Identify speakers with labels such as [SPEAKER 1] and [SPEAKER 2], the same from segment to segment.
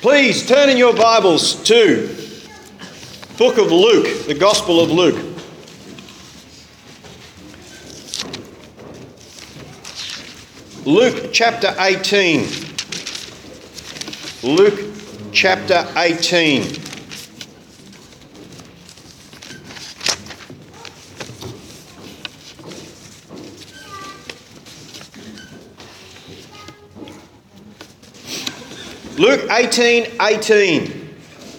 [SPEAKER 1] Please turn in your Bibles to book of Luke, the Gospel of Luke. Luke chapter 18. Luke chapter 18. Luke 18 18,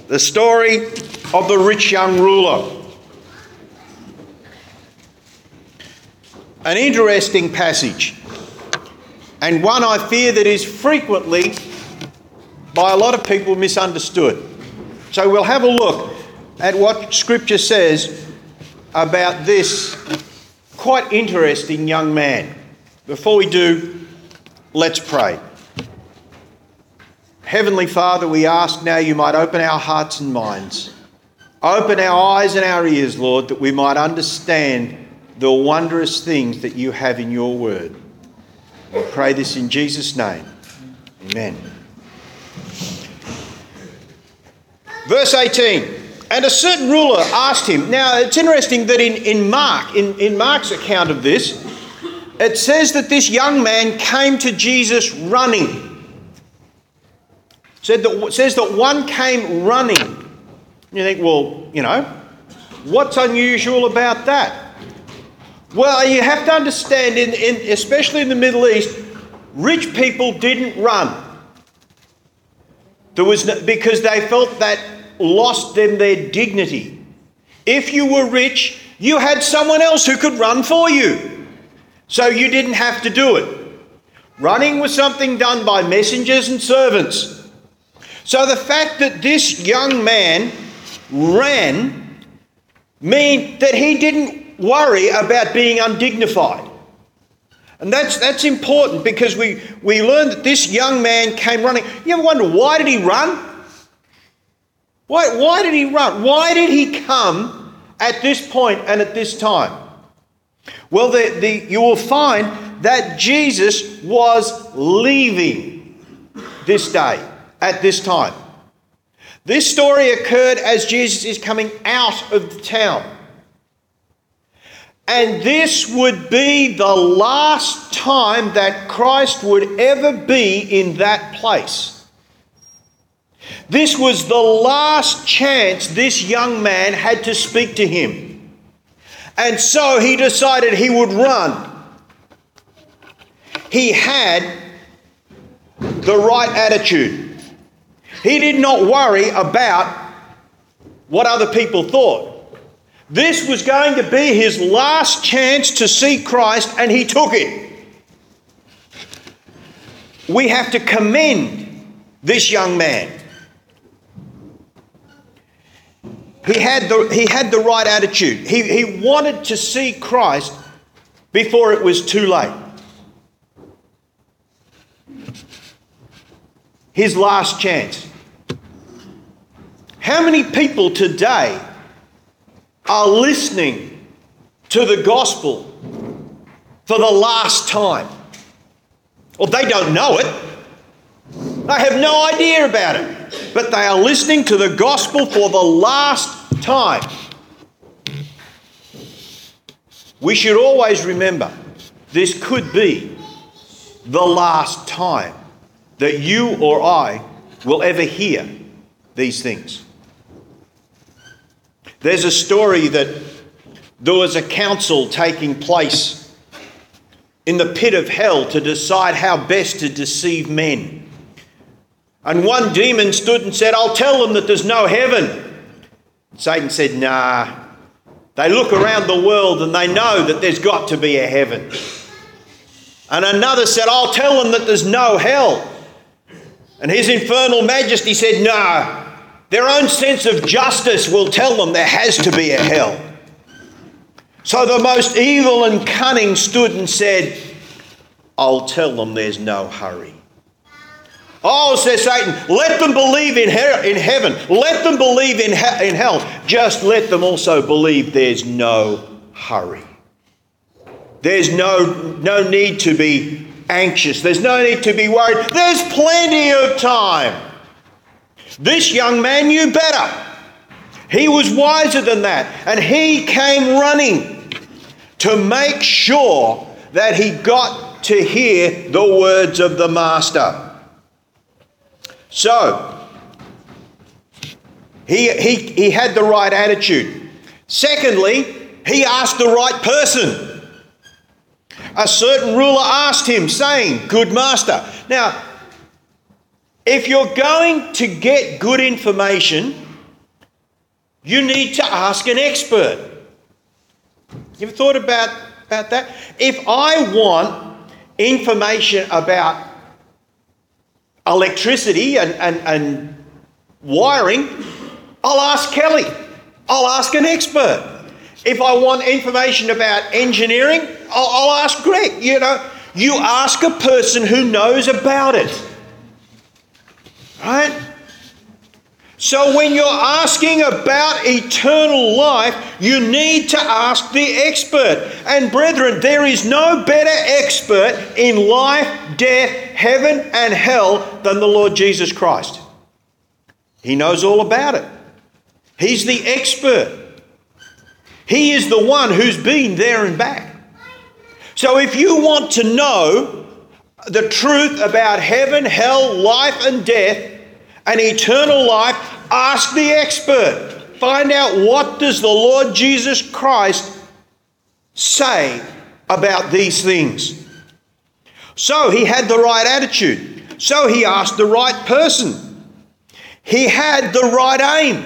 [SPEAKER 1] the story of the rich young ruler. An interesting passage, and one I fear that is frequently by a lot of people misunderstood. So we'll have a look at what Scripture says about this quite interesting young man. Before we do, let's pray. Heavenly Father, we ask now you might open our hearts and minds. Open our eyes and our ears, Lord, that we might understand the wondrous things that you have in your word. We pray this in Jesus' name. Amen. Verse 18. And a certain ruler asked him. Now, it's interesting that in, in Mark, in, in Mark's account of this, it says that this young man came to Jesus running said that, says that one came running. You think, well, you know, what's unusual about that? Well, you have to understand, in, in, especially in the Middle East, rich people didn't run. There was no, because they felt that lost them their dignity. If you were rich, you had someone else who could run for you. So you didn't have to do it. Running was something done by messengers and servants. So the fact that this young man ran mean that he didn't worry about being undignified. And that's, that's important because we, we learned that this young man came running. You ever wonder why did he run? Why, why did he run? Why did he come at this point and at this time? Well, the, the, you will find that Jesus was leaving this day at this time. This story occurred as Jesus is coming out of the town. And this would be the last time that Christ would ever be in that place. This was the last chance this young man had to speak to him. And so he decided he would run. He had the right attitude. He did not worry about what other people thought. This was going to be his last chance to see Christ, and he took it. We have to commend this young man. He had the, he had the right attitude. He, he wanted to see Christ before it was too late. His last chance. How many people today are listening to the gospel for the last time? Well, they don't know it. They have no idea about it. But they are listening to the gospel for the last time. We should always remember this could be the last time that you or I will ever hear these things. There's a story that there was a council taking place in the pit of hell to decide how best to deceive men. And one demon stood and said, I'll tell them that there's no heaven. Satan said, Nah. They look around the world and they know that there's got to be a heaven. And another said, I'll tell them that there's no hell. And his infernal majesty said, No, their own sense of justice will tell them there has to be a hell. So the most evil and cunning stood and said, I'll tell them there's no hurry. Oh, says Satan, let them believe in, he- in heaven. Let them believe in, he- in hell. Just let them also believe there's no hurry. There's no, no need to be anxious. There's no need to be worried. There's plenty of time. This young man knew better. He was wiser than that. And he came running to make sure that he got to hear the words of the Master. So, he, he, he had the right attitude. Secondly, he asked the right person. A certain ruler asked him, saying, Good master. Now, if you're going to get good information, you need to ask an expert. You ever thought about, about that? If I want information about electricity and, and, and wiring, I'll ask Kelly. I'll ask an expert. If I want information about engineering, I'll, I'll ask Greg. You know, you ask a person who knows about it. Right? So, when you're asking about eternal life, you need to ask the expert. And, brethren, there is no better expert in life, death, heaven, and hell than the Lord Jesus Christ. He knows all about it, He's the expert. He is the one who's been there and back. So, if you want to know the truth about heaven, hell, life, and death, and eternal life, ask the expert. Find out what does the Lord Jesus Christ say about these things. So he had the right attitude. So he asked the right person. He had the right aim.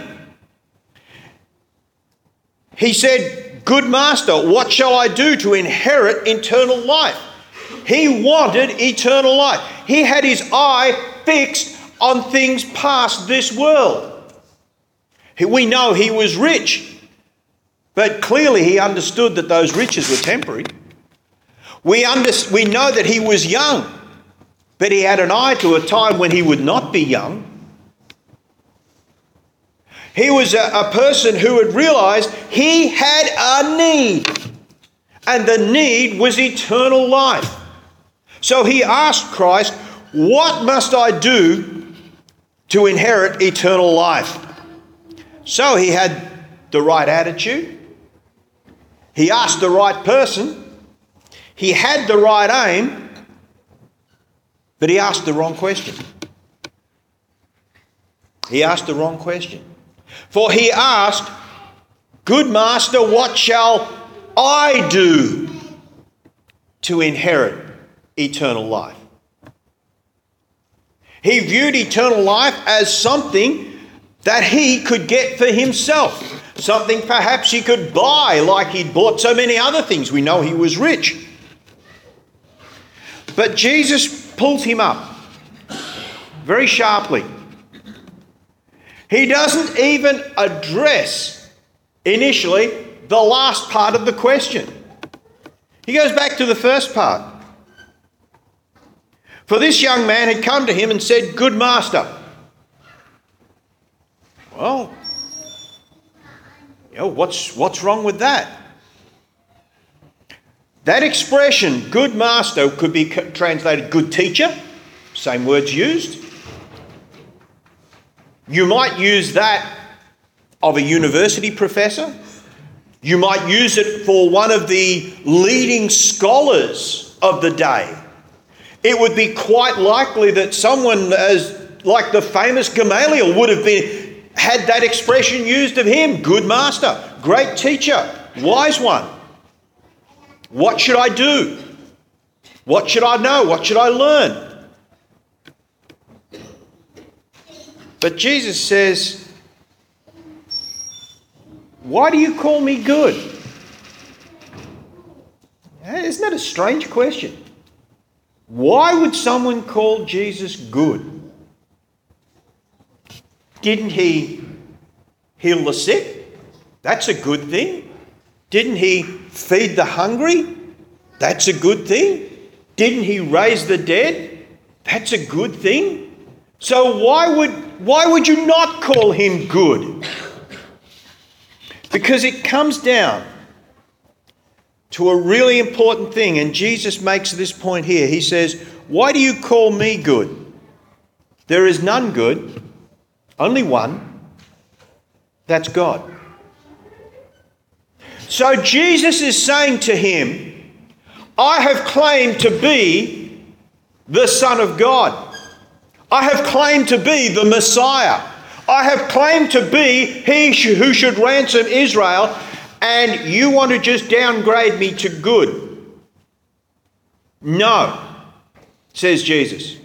[SPEAKER 1] He said, Good master, what shall I do to inherit eternal life? He wanted eternal life. He had his eye fixed on things past this world. We know he was rich, but clearly he understood that those riches were temporary. We, under, we know that he was young, but he had an eye to a time when he would not be young. He was a, a person who had realized he had a need, and the need was eternal life. So he asked Christ, What must I do to inherit eternal life. So he had the right attitude, he asked the right person, he had the right aim, but he asked the wrong question. He asked the wrong question. For he asked, Good master, what shall I do to inherit eternal life? He viewed eternal life as something that he could get for himself, something perhaps he could buy, like he'd bought so many other things. We know he was rich. But Jesus pulls him up very sharply. He doesn't even address initially the last part of the question. He goes back to the first part. For this young man had come to him and said, Good master. Well, you know, what's, what's wrong with that? That expression, good master, could be translated good teacher, same words used. You might use that of a university professor. You might use it for one of the leading scholars of the day it would be quite likely that someone as like the famous Gamaliel would have been had that expression used of him. Good master great teacher wise one. What should i do? What should i know? What should i learn? But jesus says why do you call me good? Isn't that a strange question why would someone call Jesus good? Didn't he heal the sick? That's a good thing. Didn't he feed the hungry? That's a good thing. Didn't he raise the dead? That's a good thing. So why would why would you not call him good? Because it comes down to a really important thing, and Jesus makes this point here. He says, Why do you call me good? There is none good, Only one. That's God. So Jesus is saying to him, I have claimed to be the Son of God. I have claimed to be the Messiah. I have claimed to be he who should ransom Israel, and you want to just downgrade me to good. No, says Jesus.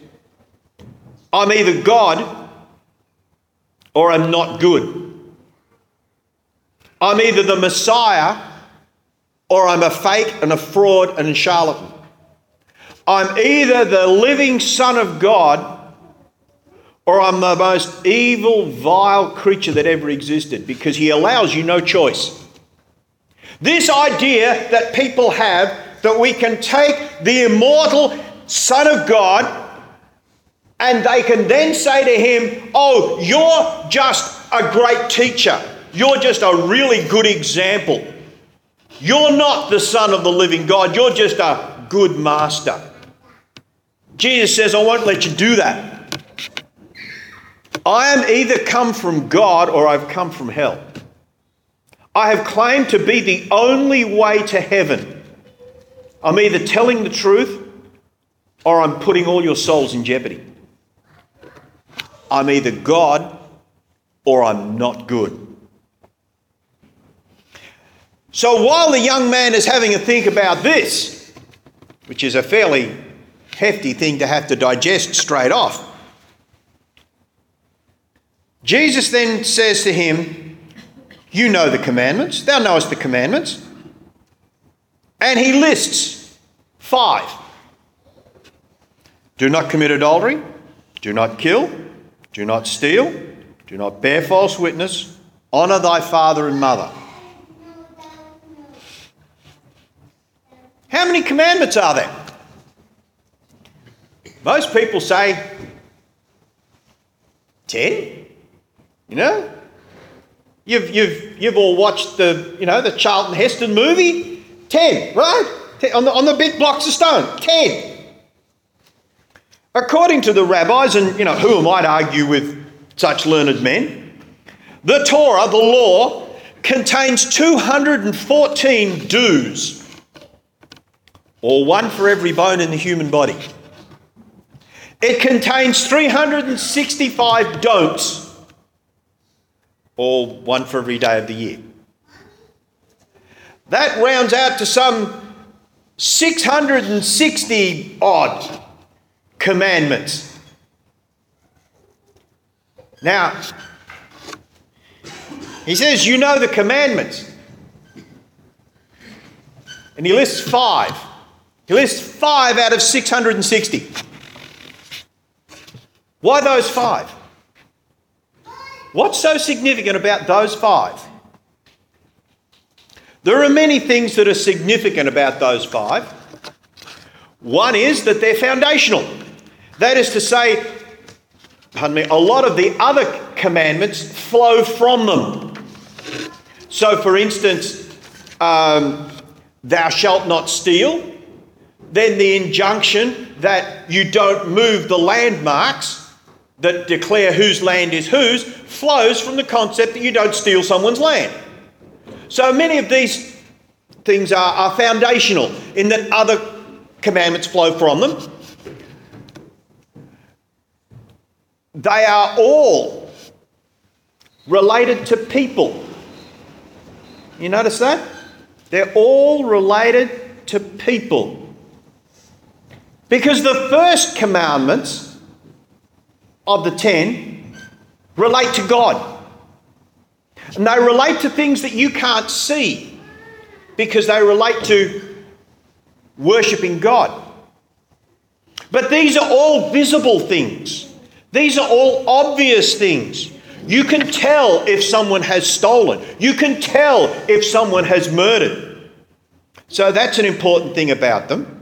[SPEAKER 1] I'm either God or I'm not good. I'm either the Messiah or I'm a fake and a fraud and a charlatan. I'm either the living Son of God or I'm the most evil, vile creature that ever existed because he allows you no choice. This idea that people have that we can take the immortal Son of God and they can then say to him, Oh, you're just a great teacher. You're just a really good example. You're not the Son of the living God. You're just a good master. Jesus says, I won't let you do that. I am either come from God or I've come from hell. I have claimed to be the only way to heaven. I'm either telling the truth or I'm putting all your souls in jeopardy. I'm either God or I'm not good. So while the young man is having a think about this, which is a fairly hefty thing to have to digest straight off, Jesus then says to him, You know the commandments, thou knowest the commandments. And he lists five do not commit adultery, do not kill, do not steal, do not bear false witness, honour thy father and mother. How many commandments are there? Most people say 10. You know? You've, you've, you've all watched the, you know, the Charlton Heston movie? 10, right? Ten, on, the, on the big blocks of stone, 10. According to the rabbis, and you know, who am I to argue with such learned men? The Torah, the law, contains 214 do's, or one for every bone in the human body. It contains 365 don'ts, or one for every day of the year. That rounds out to some 660 odd commandments. Now, he says, You know the commandments. And he lists five. He lists five out of 660. Why those five? What's so significant about those five? There are many things that are significant about those five. One is that they're foundational. That is to say, pardon me, a lot of the other commandments flow from them. So, for instance, um, thou shalt not steal, then the injunction that you don't move the landmarks that declare whose land is whose flows from the concept that you don't steal someone's land. So many of these things are, are foundational in that other commandments flow from them. They are all related to people. You notice that? They're all related to people. Because the first commandments of the ten relate to God. And they relate to things that you can't see because they relate to worshipping God. But these are all visible things, these are all obvious things. You can tell if someone has stolen, you can tell if someone has murdered. So that's an important thing about them.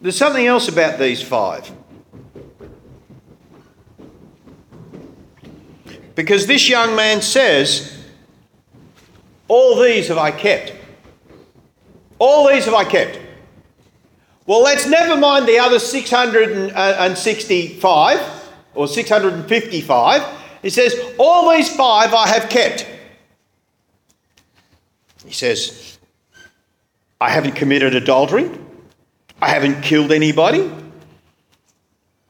[SPEAKER 1] There's something else about these five. Because this young man says, All these have I kept. All these have I kept. Well, let's never mind the other 665 or 655. He says, All these five I have kept. He says, I haven't committed adultery. I haven't killed anybody.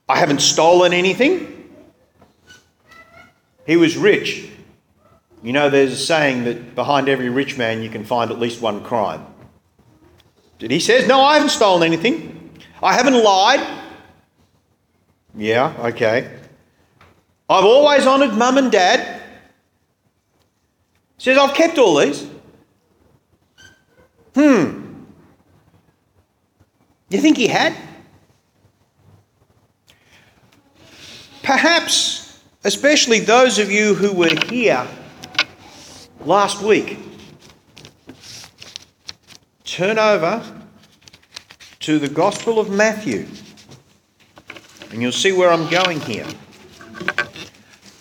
[SPEAKER 1] I haven't stolen anything. He was rich. You know, there's a saying that behind every rich man you can find at least one crime. Did he says, No, I haven't stolen anything. I haven't lied. Yeah, okay. I've always honoured mum and dad. Says, I've kept all these. Hmm. You think he had? Perhaps, especially those of you who were here last week, turn over to the Gospel of Matthew and you'll see where I'm going here.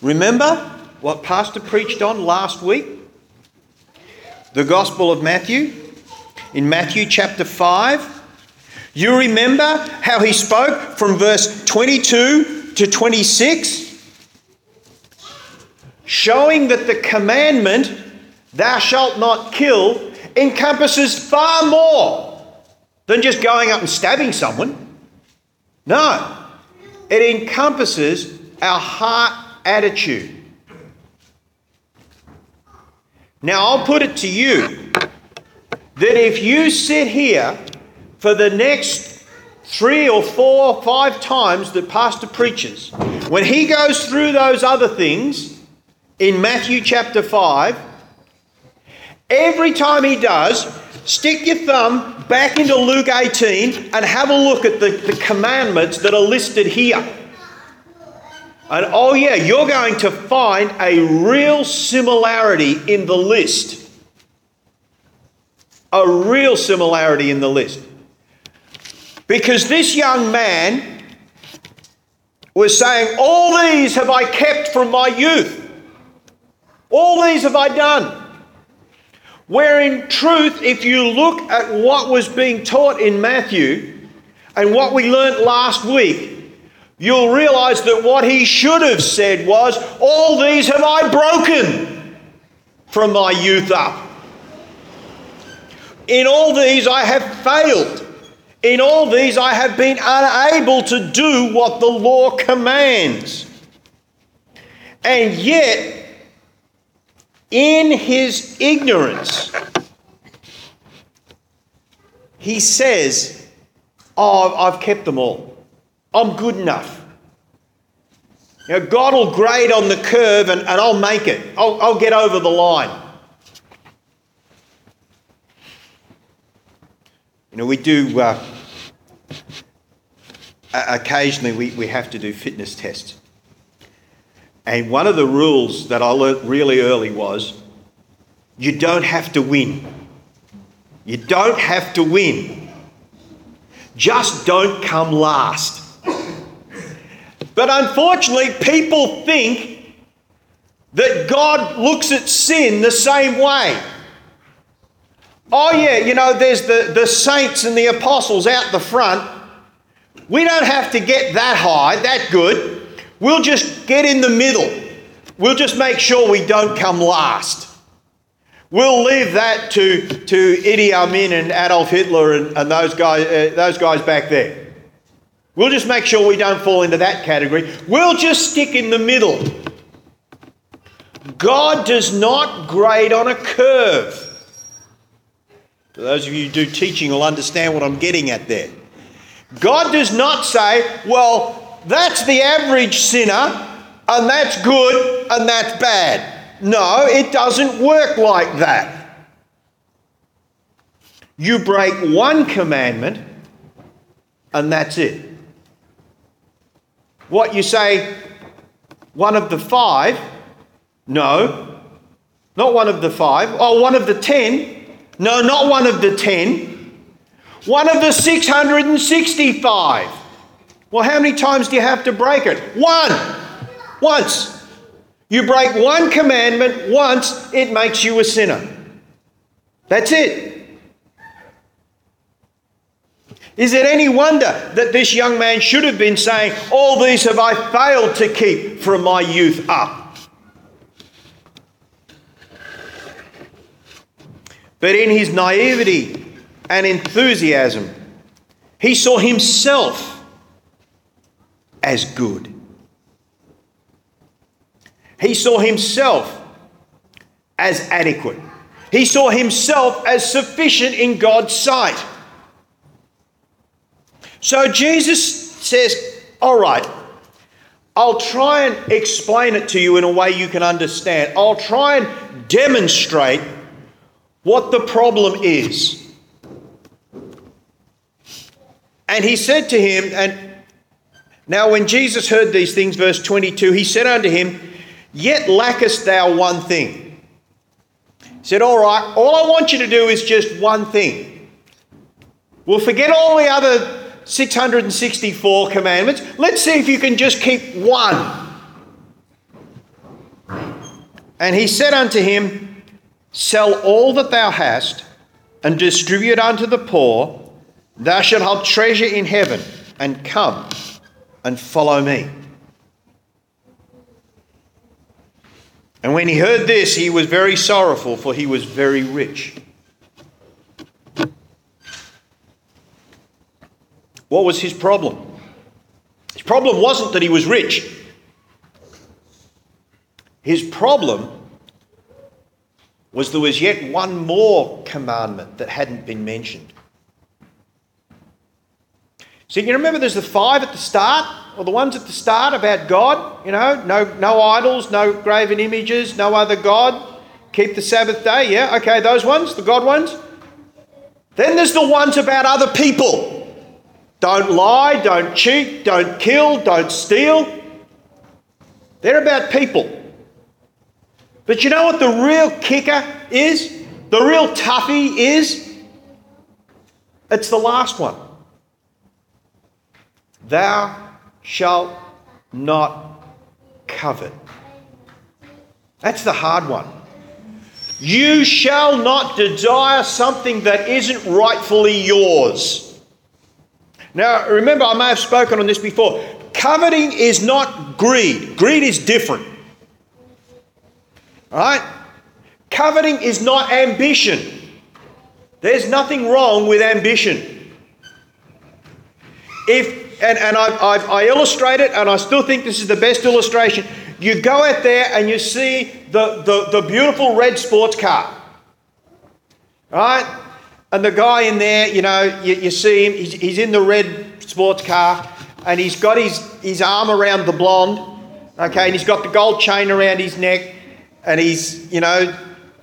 [SPEAKER 1] Remember what Pastor preached on last week? The Gospel of Matthew, in Matthew chapter 5. You remember how he spoke from verse 22 to 26? Showing that the commandment, thou shalt not kill, encompasses far more than just going up and stabbing someone. No, it encompasses our heart attitude. Now, I'll put it to you that if you sit here for the next three or four or five times that Pastor preaches, when he goes through those other things in Matthew chapter 5, every time he does, stick your thumb back into Luke 18 and have a look at the, the commandments that are listed here. And oh, yeah, you're going to find a real similarity in the list. A real similarity in the list. Because this young man was saying, All these have I kept from my youth. All these have I done. Where in truth, if you look at what was being taught in Matthew and what we learnt last week, you'll realize that what he should have said was, All these have I broken from my youth up. In all these I have failed. In all these I have been unable to do what the law commands. And yet, in his ignorance, he says, Oh, I've kept them all. I'm good enough. You know, God will grade on the curve and, and I'll make it. I'll, I'll get over the line. You know, we do, uh, occasionally we, we have to do fitness tests. And one of the rules that I learnt really early was you don't have to win. You don't have to win. Just don't come last. But unfortunately, people think that God looks at sin the same way. Oh, yeah, you know, there's the, the saints and the apostles out the front. We don't have to get that high, that good. We'll just get in the middle. We'll just make sure we don't come last. We'll leave that to, to Idi Amin and Adolf Hitler and, and those, guys, uh, those guys back there. We'll just make sure we don't fall into that category. We'll just stick in the middle. God does not grade on a curve. For those of you who do teaching will understand what I'm getting at there. God does not say, well, that's the average sinner, and that's good and that's bad. No, it doesn't work like that. You break one commandment, and that's it. What you say, one of the five? No, not one of the five. Oh, one of the ten? No, not one of the ten. One of the 665. Well, how many times do you have to break it? One. Once. You break one commandment once, it makes you a sinner. That's it. Is it any wonder that this young man should have been saying, All these have I failed to keep from my youth up? But in his naivety and enthusiasm, he saw himself as good. He saw himself as adequate. He saw himself as sufficient in God's sight. So Jesus says, All right, I'll try and explain it to you in a way you can understand. I'll try and demonstrate what the problem is. And he said to him, and now when Jesus heard these things, verse 22, he said unto him, Yet lackest thou one thing. He said, All right, all I want you to do is just one thing. We'll forget all the other 664 commandments. Let's see if you can just keep one. And he said unto him, Sell all that thou hast and distribute unto the poor, thou shalt have treasure in heaven, and come and follow me. And when he heard this, he was very sorrowful, for he was very rich. What was his problem? His problem wasn't that he was rich. His problem was there was yet one more commandment that hadn't been mentioned. So you remember there's the five at the start, or the ones at the start about God, you know, no, no idols, no graven images, no other God, keep the Sabbath day, yeah, okay, those ones, the God ones. Then there's the ones about other people. Don't lie, don't cheat, don't kill, don't steal. They're about people. But you know what the real kicker is? The real toughie is? It's the last one. Thou shalt not covet. That's the hard one. You shall not desire something that isn't rightfully yours. Now, remember, I may have spoken on this before. Coveting is not greed, greed is different. Right? Coveting is not ambition. There's nothing wrong with ambition. If and, and I, I, I illustrate it, and I still think this is the best illustration. You go out there and you see the, the, the beautiful red sports car. Right? And the guy in there, you know, you, you see him, he's, he's in the red sports car and he's got his, his arm around the blonde, okay, and he's got the gold chain around his neck and he's, you know,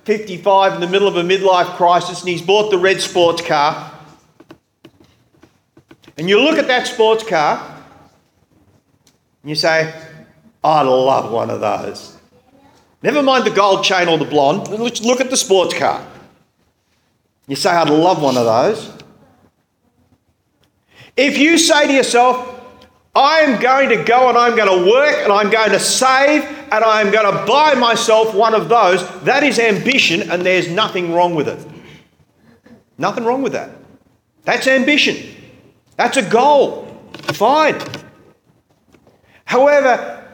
[SPEAKER 1] 55 in the middle of a midlife crisis and he's bought the red sports car. And you look at that sports car and you say, I'd love one of those. Never mind the gold chain or the blonde, look at the sports car. You say, I'd love one of those. If you say to yourself, I am going to go and I'm going to work and I'm going to save and I'm going to buy myself one of those, that is ambition and there's nothing wrong with it. Nothing wrong with that. That's ambition. That's a goal. Fine. However,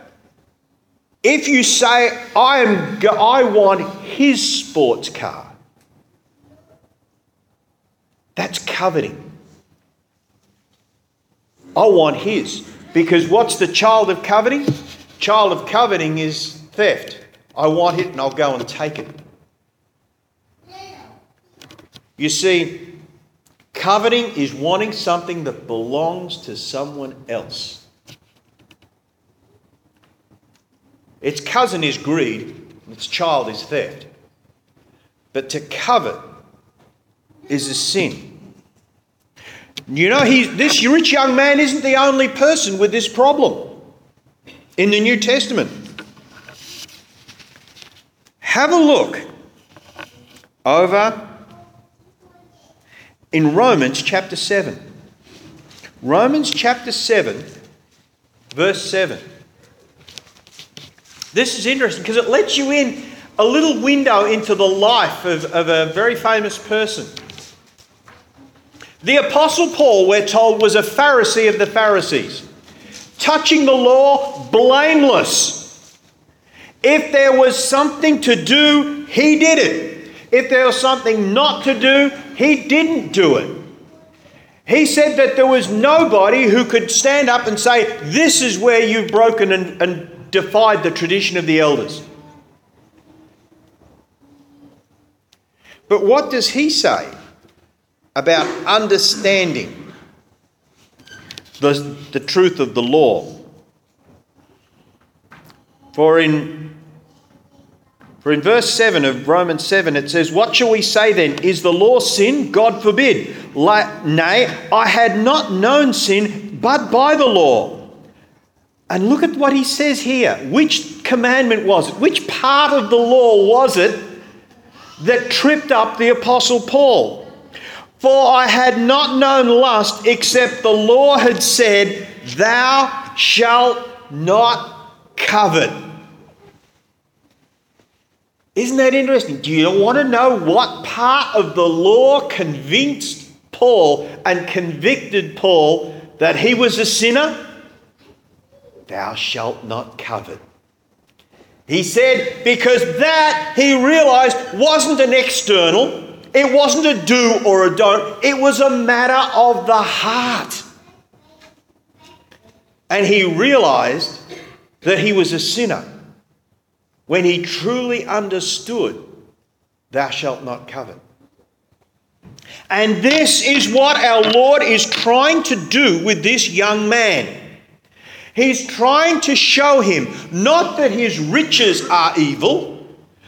[SPEAKER 1] if you say, I, am, I want his sports car, that's coveting. I want his. Because what's the child of coveting? Child of coveting is theft. I want it and I'll go and take it. You see, coveting is wanting something that belongs to someone else. Its cousin is greed, its child is theft. But to covet is a sin. You know, he, this rich young man isn't the only person with this problem in the New Testament. Have a look over in Romans chapter 7. Romans chapter 7, verse 7. This is interesting because it lets you in a little window into the life of, of a very famous person. The Apostle Paul, we're told, was a Pharisee of the Pharisees, touching the law, blameless. If there was something to do, he did it. If there was something not to do, he didn't do it. He said that there was nobody who could stand up and say, This is where you've broken and, and defied the tradition of the elders. But what does he say? About understanding the, the truth of the law. For in, for in verse 7 of Romans 7, it says, What shall we say then? Is the law sin? God forbid. nay, I had not known sin but by the law. And look at what he says here. Which commandment was it? Which part of the law was it that tripped up the Apostle Paul? For I had not known lust except the law had said, Thou shalt not covet. Isn't that interesting? Do you want to know what part of the law convinced Paul and convicted Paul that he was a sinner? Thou shalt not covet. He said, because that he realized wasn't an external, it wasn't a do or a don't, it was a matter of the heart. And he realized that he was a sinner when he truly understood, Thou shalt not covet. And this is what our Lord is trying to do with this young man. He's trying to show him not that his riches are evil,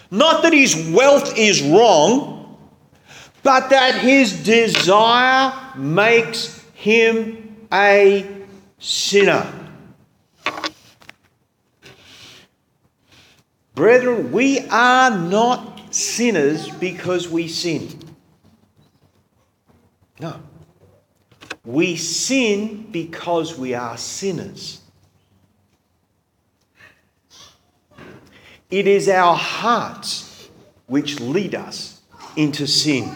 [SPEAKER 1] not that his wealth is wrong, but that his desire makes him a sinner. Brethren, we are not sinners because we sin. No. We sin because we are sinners. It is our hearts which lead us into sin.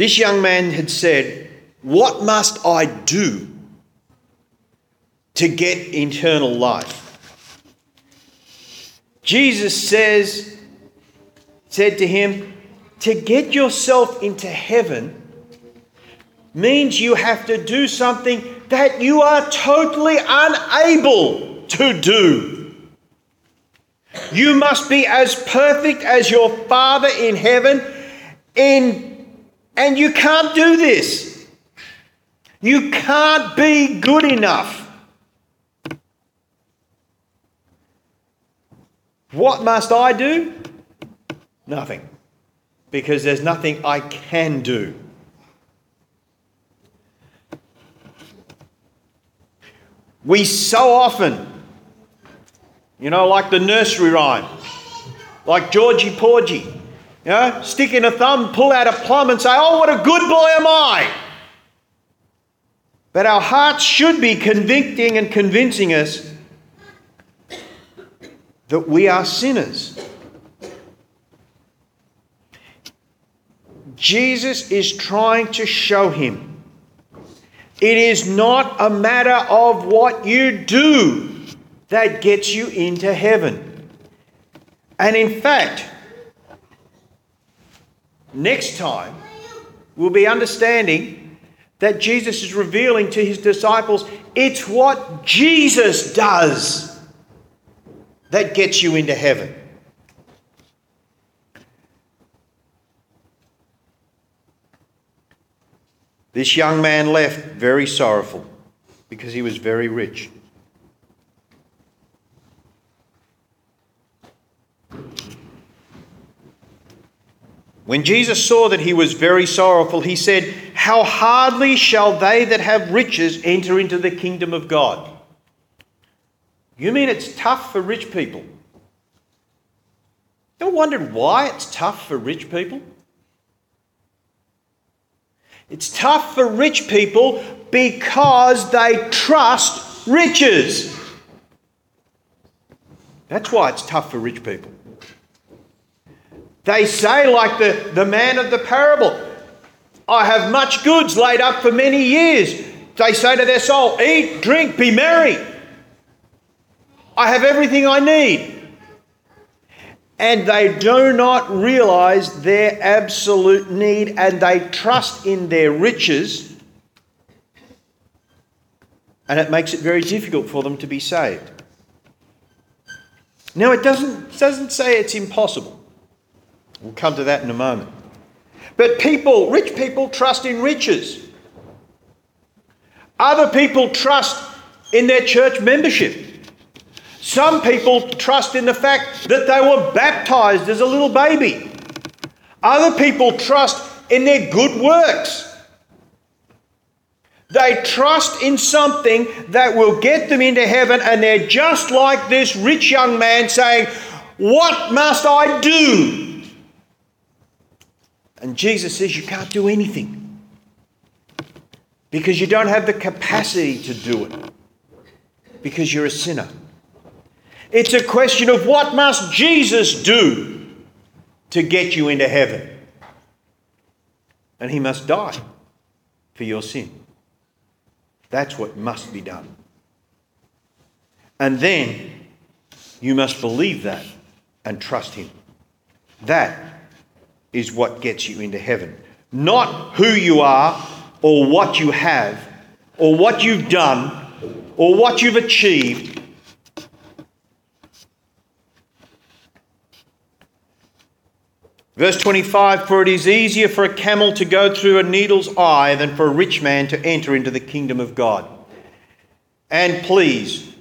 [SPEAKER 1] This young man had said, What must I do to get eternal life? Jesus says, said to him, To get yourself into heaven means you have to do something that you are totally unable to do. You must be as perfect as your Father in heaven in and you can't do this. You can't be good enough. What must I do? Nothing. Because there's nothing I can do. We so often, you know, like the nursery rhyme, like Georgie Porgy, you know, stick in a thumb, pull out a plum, and say, Oh, what a good boy am I! But our hearts should be convicting and convincing us that we are sinners. Jesus is trying to show him it is not a matter of what you do that gets you into heaven. And in fact, next time, we'll be understanding that Jesus is revealing to his disciples it's what Jesus does that gets you into heaven. This young man left very sorrowful because he was very rich. When Jesus saw that he was very sorrowful, he said, How hardly shall they that have riches enter into the kingdom of God? You mean it's tough for rich people? You ever wondered why it's tough for rich people? It's tough for rich people because they trust riches. That's why it's tough for rich people. They say, like the, the man of the parable, I have much goods laid up for many years. They say to their soul, Eat, drink, be merry. I have everything I need. And they do not realize their absolute need and they trust in their riches. And it makes it very difficult for them to be saved. Now, it doesn't, doesn't say it's impossible. We'll come to that in a moment. But people, rich people, trust in riches. Other people trust in their church membership. Some people trust in the fact that they were baptized as a little baby. Other people trust in their good works. They trust in something that will get them into heaven, and they're just like this rich young man saying, What must I do and Jesus says you can't do anything because you don't have the capacity to do it because you're a sinner. It's a question of what must Jesus do to get you into heaven? And he must die for your sin. That's what must be done. And then you must believe that and trust him. That is what gets you into heaven. Not who you are or what you have or what you've done or what you've achieved. Verse 25 For it is easier for a camel to go through a needle's eye than for a rich man to enter into the kingdom of God. And please,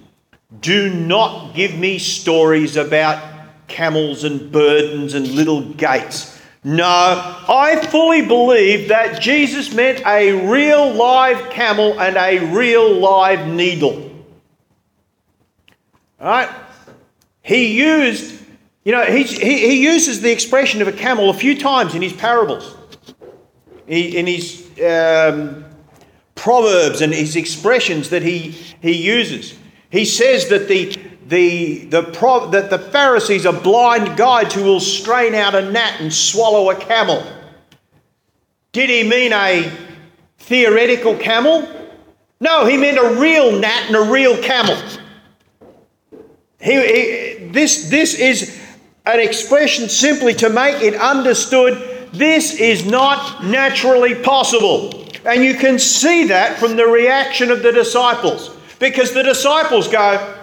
[SPEAKER 1] do not give me stories about camels and burdens and little gates. No, I fully believe that Jesus meant a real live camel and a real live needle. All right? He used, you know, he, he, uses the expression of a camel a few times in his parables, he, in his um, proverbs and his expressions that he, he uses. He says that the, the, the pro, that the Pharisees are blind guides who will strain out a gnat and swallow a camel. Did he mean a theoretical camel? No, he meant a real gnat and a real camel. He, he, this, this is an expression simply to make it understood this is not naturally possible. And you can see that from the reaction of the disciples. Because the disciples go,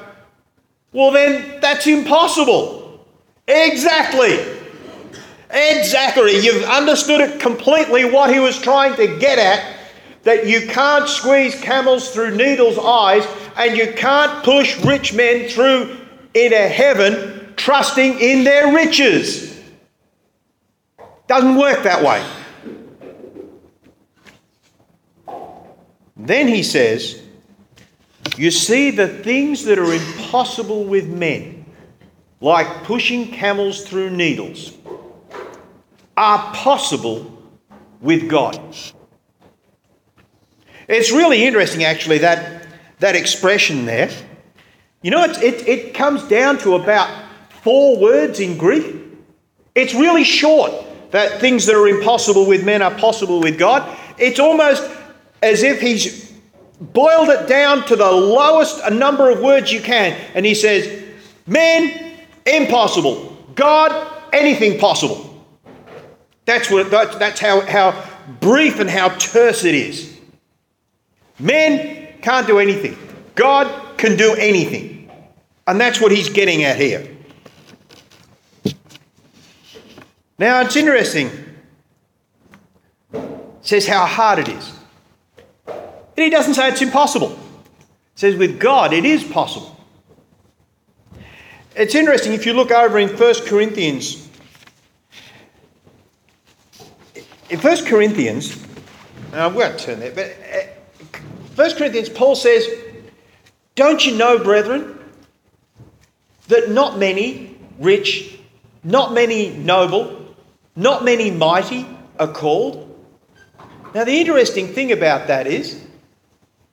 [SPEAKER 1] well, then that's impossible. Exactly. Exactly. You've understood it completely what he was trying to get at that you can't squeeze camels through needles' eyes and you can't push rich men through into heaven trusting in their riches. Doesn't work that way. Then he says, you see, the things that are impossible with men, like pushing camels through needles, are possible with God. It's really interesting, actually, that, that expression there. You know, it, it, it comes down to about four words in Greek. It's really short that things that are impossible with men are possible with God. It's almost as if he's boiled it down to the lowest number of words you can. And he says, Man, impossible. God, anything possible. That's, what, that's how, how brief and how terse it is. Men can't do anything. God can do anything. And that's what he's getting at here. Now it's interesting. It says how hard it is. And he doesn't say it's impossible. He says with God it is possible. It's interesting if you look over in 1 Corinthians. In 1 Corinthians, I won't turn there, but 1 uh, Corinthians, Paul says, Don't you know, brethren, that not many rich, not many noble, not many mighty are called? Now, the interesting thing about that is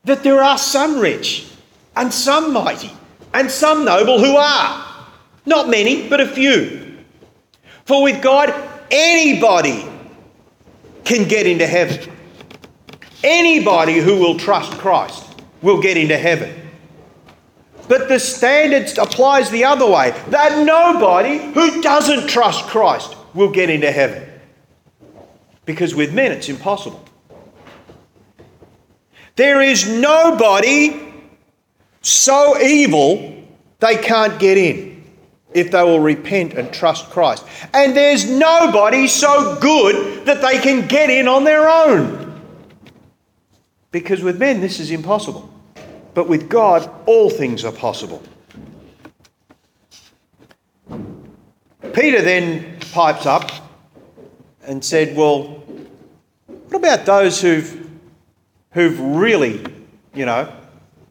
[SPEAKER 1] that there are some rich and some mighty and some noble who are. Not many, but a few. For with God, anybody can get into heaven. Anybody who will trust Christ will get into heaven. But the standard applies the other way that nobody who doesn't trust Christ will get into heaven. Because with men it's impossible. There is nobody so evil they can't get in if they will repent and trust Christ. And there's nobody so good that they can get in on their own. Because with men this is impossible. But with God, all things are possible. Peter then pipes up and said, Well, what about those who've, who've really, you know,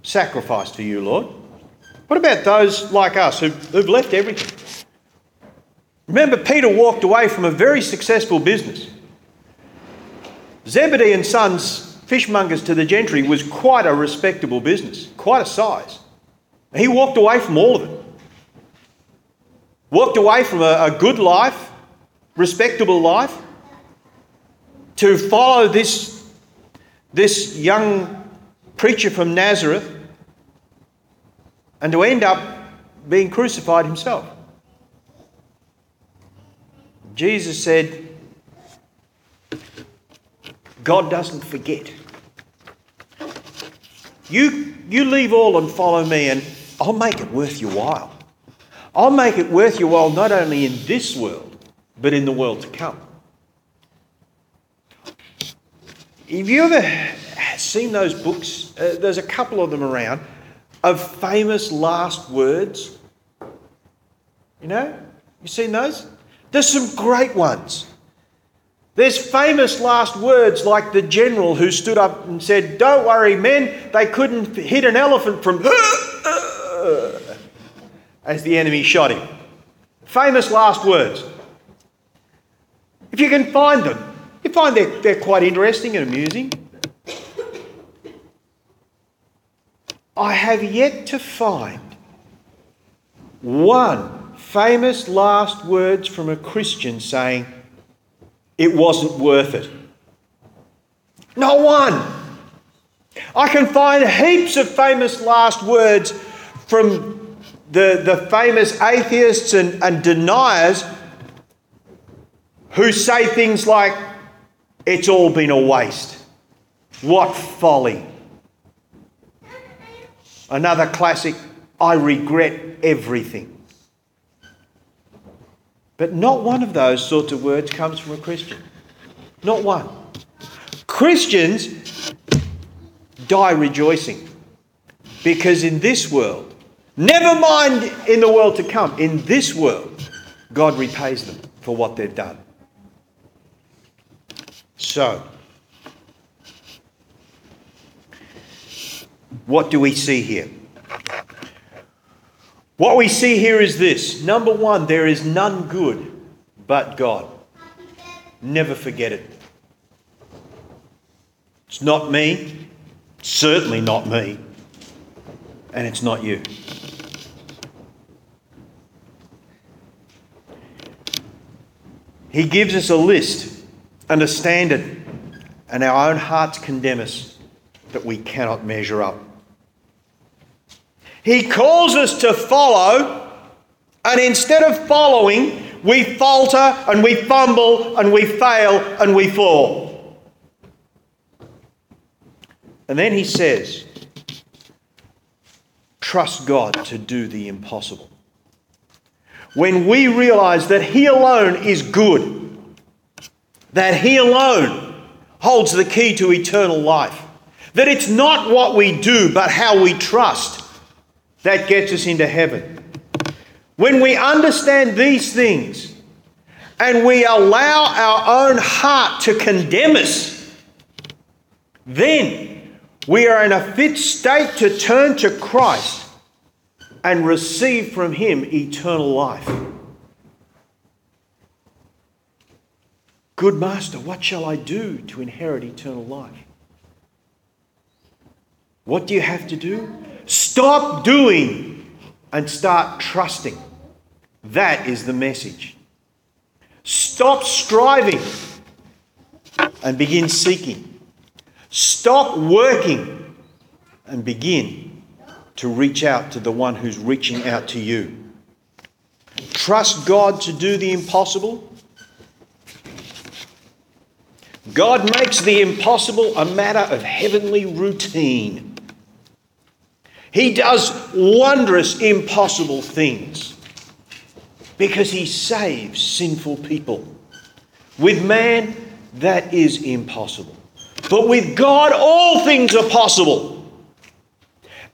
[SPEAKER 1] sacrificed for you, Lord? What about those like us who've, who've left everything? Remember, Peter walked away from a very successful business. Zebedee and Sons fishmongers to the gentry was quite a respectable business, quite a size. He walked away from all of it. Walked away from a, a good life, respectable life, to follow this, this young preacher from Nazareth and to end up being crucified himself. Jesus said, God doesn't forget. You, you leave all and follow me, and I'll make it worth your while. I'll make it worth your while not only in this world, but in the world to come. Have you ever seen those books? Uh, there's a couple of them around of famous last words. You know? You seen those? There's some great ones. There's famous last words like the general who stood up and said, Don't worry, men, they couldn't hit an elephant from as the enemy shot him. Famous last words. If you can find them, you find they're, they're quite interesting and amusing. I have yet to find one famous last words from a Christian saying, it wasn't worth it. Not one. I can find heaps of famous last words from the, the famous atheists and, and deniers who say things like, it's all been a waste. What folly. Another classic, I regret everything. But not one of those sorts of words comes from a Christian. Not one. Christians die rejoicing because in this world, never mind in the world to come, in this world, God repays them for what they've done. So, what do we see here? What we see here is this number one, there is none good but God. Never forget it. It's not me, certainly not me, and it's not you. He gives us a list and it, and our own hearts condemn us that we cannot measure up. He calls us to follow, and instead of following, we falter and we fumble and we fail and we fall. And then he says, Trust God to do the impossible. When we realize that He alone is good, that He alone holds the key to eternal life, that it's not what we do, but how we trust that gets us into heaven. When we understand these things and we allow our own heart to condemn us, then we are in a fit state to turn to Christ and receive from Him eternal life. Good Master, what shall I do to inherit eternal life? What do you have to do? Stop doing and start trusting. That is the message. Stop striving and begin seeking. Stop working and begin to reach out to the one who's reaching out to you. Trust God to do the impossible. God makes the impossible a matter of heavenly routine. He does wondrous, impossible things because He saves sinful people. With man, that is impossible. But with God, all things are possible.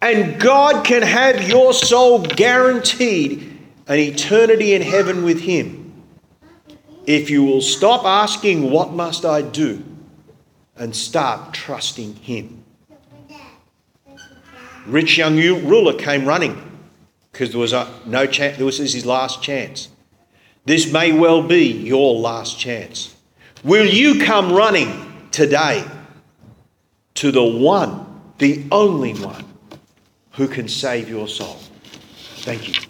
[SPEAKER 1] And God can have your soul guaranteed an eternity in heaven with Him if you will stop asking, What must I do? and start trusting Him. Rich young ruler came running because there was a, no chance, this is his last chance. This may well be your last chance. Will you come running today to the one, the only one, who can save your soul? Thank you.